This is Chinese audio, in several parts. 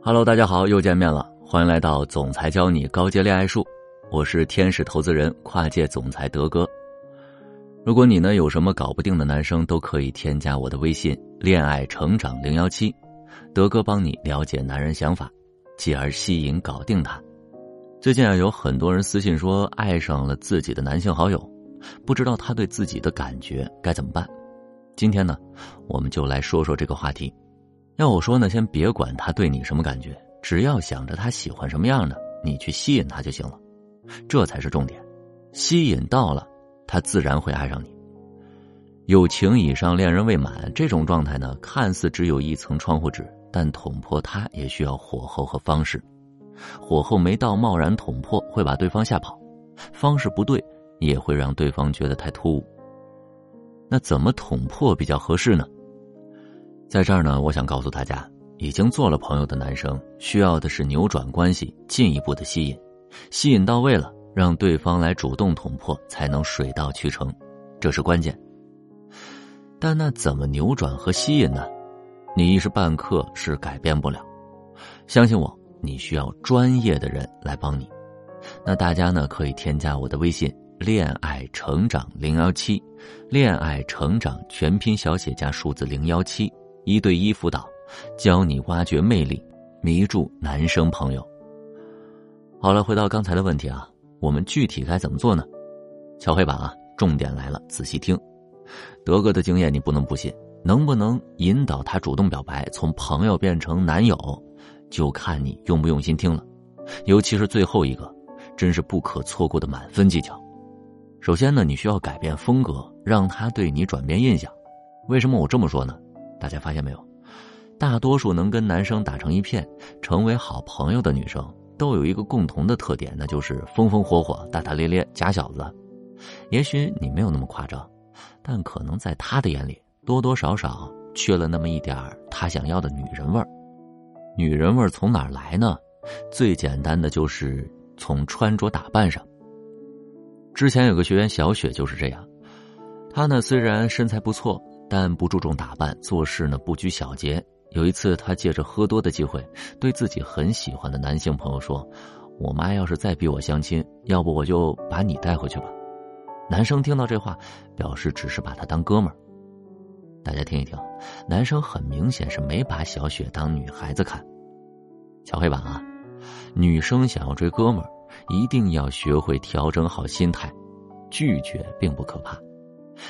Hello，大家好，又见面了，欢迎来到总裁教你高阶恋爱术，我是天使投资人跨界总裁德哥。如果你呢有什么搞不定的男生，都可以添加我的微信“恋爱成长零幺七”，德哥帮你了解男人想法，继而吸引搞定他。最近啊，有很多人私信说爱上了自己的男性好友，不知道他对自己的感觉该怎么办。今天呢，我们就来说说这个话题。要我说呢，先别管他对你什么感觉，只要想着他喜欢什么样的，你去吸引他就行了，这才是重点。吸引到了，他自然会爱上你。有情以上，恋人未满，这种状态呢，看似只有一层窗户纸，但捅破它也需要火候和方式。火候没到，贸然捅破会把对方吓跑；方式不对，也会让对方觉得太突兀。那怎么捅破比较合适呢？在这儿呢，我想告诉大家，已经做了朋友的男生，需要的是扭转关系，进一步的吸引，吸引到位了，让对方来主动捅破，才能水到渠成，这是关键。但那怎么扭转和吸引呢？你一时半刻是改变不了，相信我，你需要专业的人来帮你。那大家呢，可以添加我的微信“恋爱成长零幺七”，恋爱成长全拼小写加数字零幺七。一对一辅导，教你挖掘魅力，迷住男生朋友。好了，回到刚才的问题啊，我们具体该怎么做呢？敲黑板啊，重点来了，仔细听。德哥的经验你不能不信，能不能引导他主动表白，从朋友变成男友，就看你用不用心听了。尤其是最后一个，真是不可错过的满分技巧。首先呢，你需要改变风格，让他对你转变印象。为什么我这么说呢？大家发现没有？大多数能跟男生打成一片、成为好朋友的女生，都有一个共同的特点，那就是风风火火、大大咧咧、假小子。也许你没有那么夸张，但可能在他的眼里，多多少少缺了那么一点他想要的女人味儿。女人味儿从哪儿来呢？最简单的就是从穿着打扮上。之前有个学员小雪就是这样，她呢虽然身材不错。但不注重打扮，做事呢不拘小节。有一次，他借着喝多的机会，对自己很喜欢的男性朋友说：“我妈要是再逼我相亲，要不我就把你带回去吧。”男生听到这话，表示只是把他当哥们儿。大家听一听，男生很明显是没把小雪当女孩子看。小黑板啊，女生想要追哥们儿，一定要学会调整好心态，拒绝并不可怕。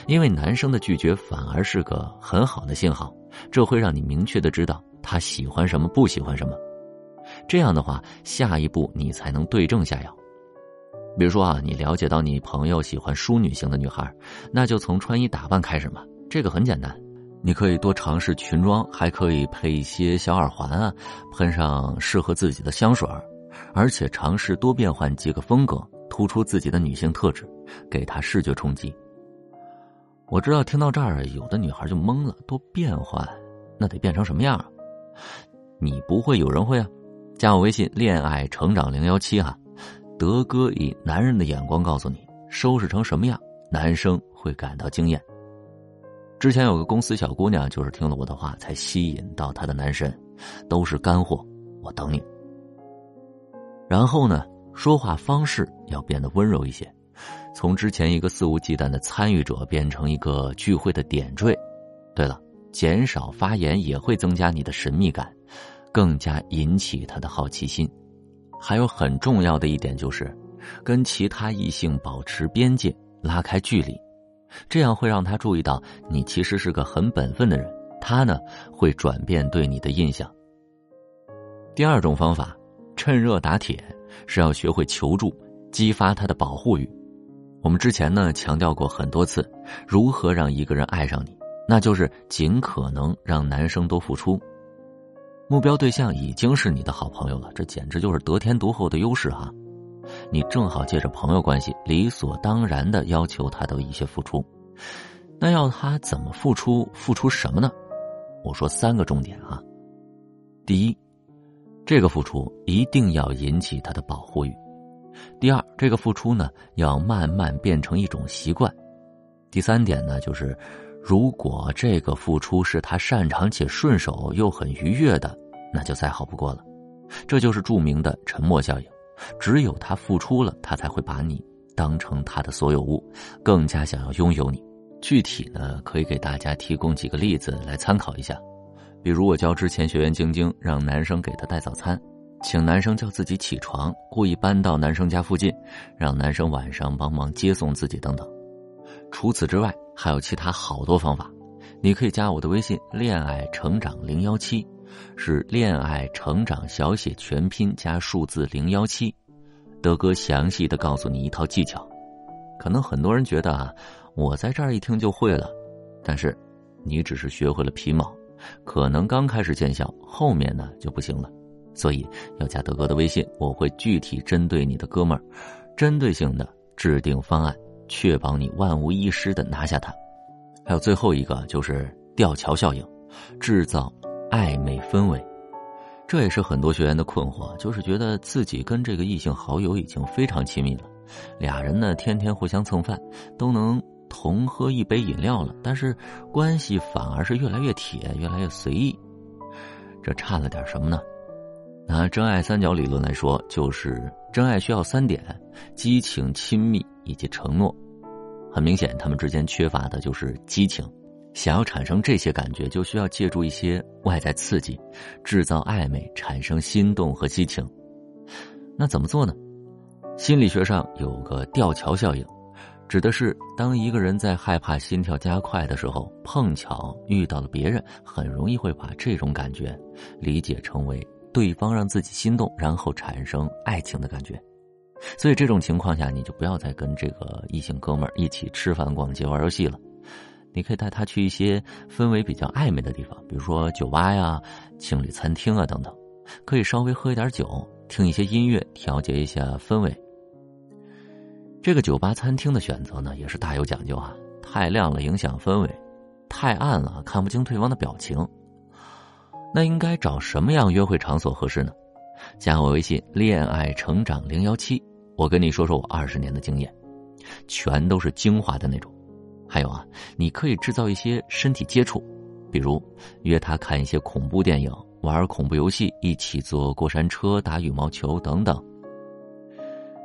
因为男生的拒绝反而是个很好的信号，这会让你明确的知道他喜欢什么，不喜欢什么。这样的话，下一步你才能对症下药。比如说啊，你了解到你朋友喜欢淑女型的女孩，那就从穿衣打扮开始嘛。这个很简单，你可以多尝试裙装，还可以配一些小耳环啊，喷上适合自己的香水而且尝试多变换几个风格，突出自己的女性特质，给她视觉冲击。我知道，听到这儿，有的女孩就懵了。多变换，那得变成什么样啊？你不会，有人会啊。加我微信“恋爱成长零幺七”哈，德哥以男人的眼光告诉你，收拾成什么样，男生会感到惊艳。之前有个公司小姑娘，就是听了我的话才吸引到她的男神，都是干货，我等你。然后呢，说话方式要变得温柔一些。从之前一个肆无忌惮的参与者变成一个聚会的点缀。对了，减少发言也会增加你的神秘感，更加引起他的好奇心。还有很重要的一点就是，跟其他异性保持边界，拉开距离，这样会让他注意到你其实是个很本分的人。他呢会转变对你的印象。第二种方法，趁热打铁，是要学会求助，激发他的保护欲。我们之前呢强调过很多次，如何让一个人爱上你，那就是尽可能让男生都付出。目标对象已经是你的好朋友了，这简直就是得天独厚的优势哈！你正好借着朋友关系，理所当然的要求他的一些付出。那要他怎么付出？付出什么呢？我说三个重点啊。第一，这个付出一定要引起他的保护欲。第二，这个付出呢，要慢慢变成一种习惯。第三点呢，就是如果这个付出是他擅长且顺手又很愉悦的，那就再好不过了。这就是著名的沉默效应。只有他付出了，他才会把你当成他的所有物，更加想要拥有你。具体呢，可以给大家提供几个例子来参考一下。比如我教之前学员晶晶，让男生给她带早餐，请男生叫自己起床，故意搬到男生家附近，让男生晚上帮忙接送自己等等。除此之外，还有其他好多方法。你可以加我的微信“恋爱成长零幺七”，是“恋爱成长”小写全拼加数字零幺七，德哥详细的告诉你一套技巧。可能很多人觉得啊，我在这儿一听就会了，但是你只是学会了皮毛，可能刚开始见效，后面呢就不行了。所以要加德哥的微信，我会具体针对你的哥们儿，针对性的制定方案，确保你万无一失的拿下他。还有最后一个就是吊桥效应，制造暧昧氛围，这也是很多学员的困惑，就是觉得自己跟这个异性好友已经非常亲密了，俩人呢天天互相蹭饭，都能同喝一杯饮料了，但是关系反而是越来越铁，越来越随意，这差了点什么呢？拿真爱三角理论来说，就是真爱需要三点：激情、亲密以及承诺。很明显，他们之间缺乏的就是激情。想要产生这些感觉，就需要借助一些外在刺激，制造暧昧，产生心动和激情。那怎么做呢？心理学上有个吊桥效应，指的是当一个人在害怕心跳加快的时候，碰巧遇到了别人，很容易会把这种感觉理解成为对方让自己心动，然后产生爱情的感觉。所以这种情况下，你就不要再跟这个异性哥们儿一起吃饭、逛街、玩游戏了。你可以带他去一些氛围比较暧昧的地方，比如说酒吧呀、情侣餐厅啊等等，可以稍微喝一点酒，听一些音乐，调节一下氛围。这个酒吧、餐厅的选择呢，也是大有讲究啊。太亮了影响氛围，太暗了看不清对方的表情。那应该找什么样约会场所合适呢？加我微信“恋爱成长零幺七”，我跟你说说我二十年的经验，全都是精华的那种。还有啊，你可以制造一些身体接触，比如约他看一些恐怖电影、玩恐怖游戏、一起坐过山车、打羽毛球等等。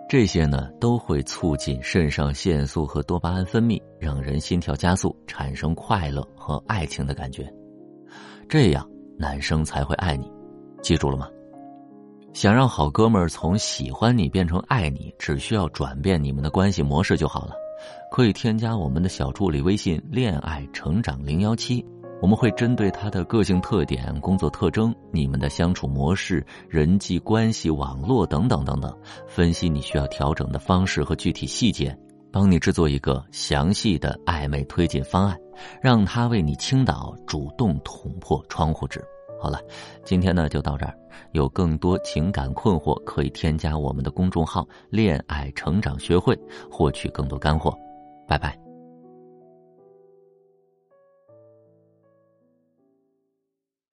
这些呢，都会促进肾上腺素和多巴胺分泌，让人心跳加速，产生快乐和爱情的感觉。这样男生才会爱你，记住了吗？想让好哥们儿从喜欢你变成爱你，只需要转变你们的关系模式就好了。可以添加我们的小助理微信“恋爱成长零幺七”，我们会针对他的个性特点、工作特征、你们的相处模式、人际关系、网络等等等等，分析你需要调整的方式和具体细节，帮你制作一个详细的暧昧推进方案，让他为你倾倒，主动捅破窗户纸。好了，今天呢就到这儿。有更多情感困惑，可以添加我们的公众号“恋爱成长学会”，获取更多干货。拜拜。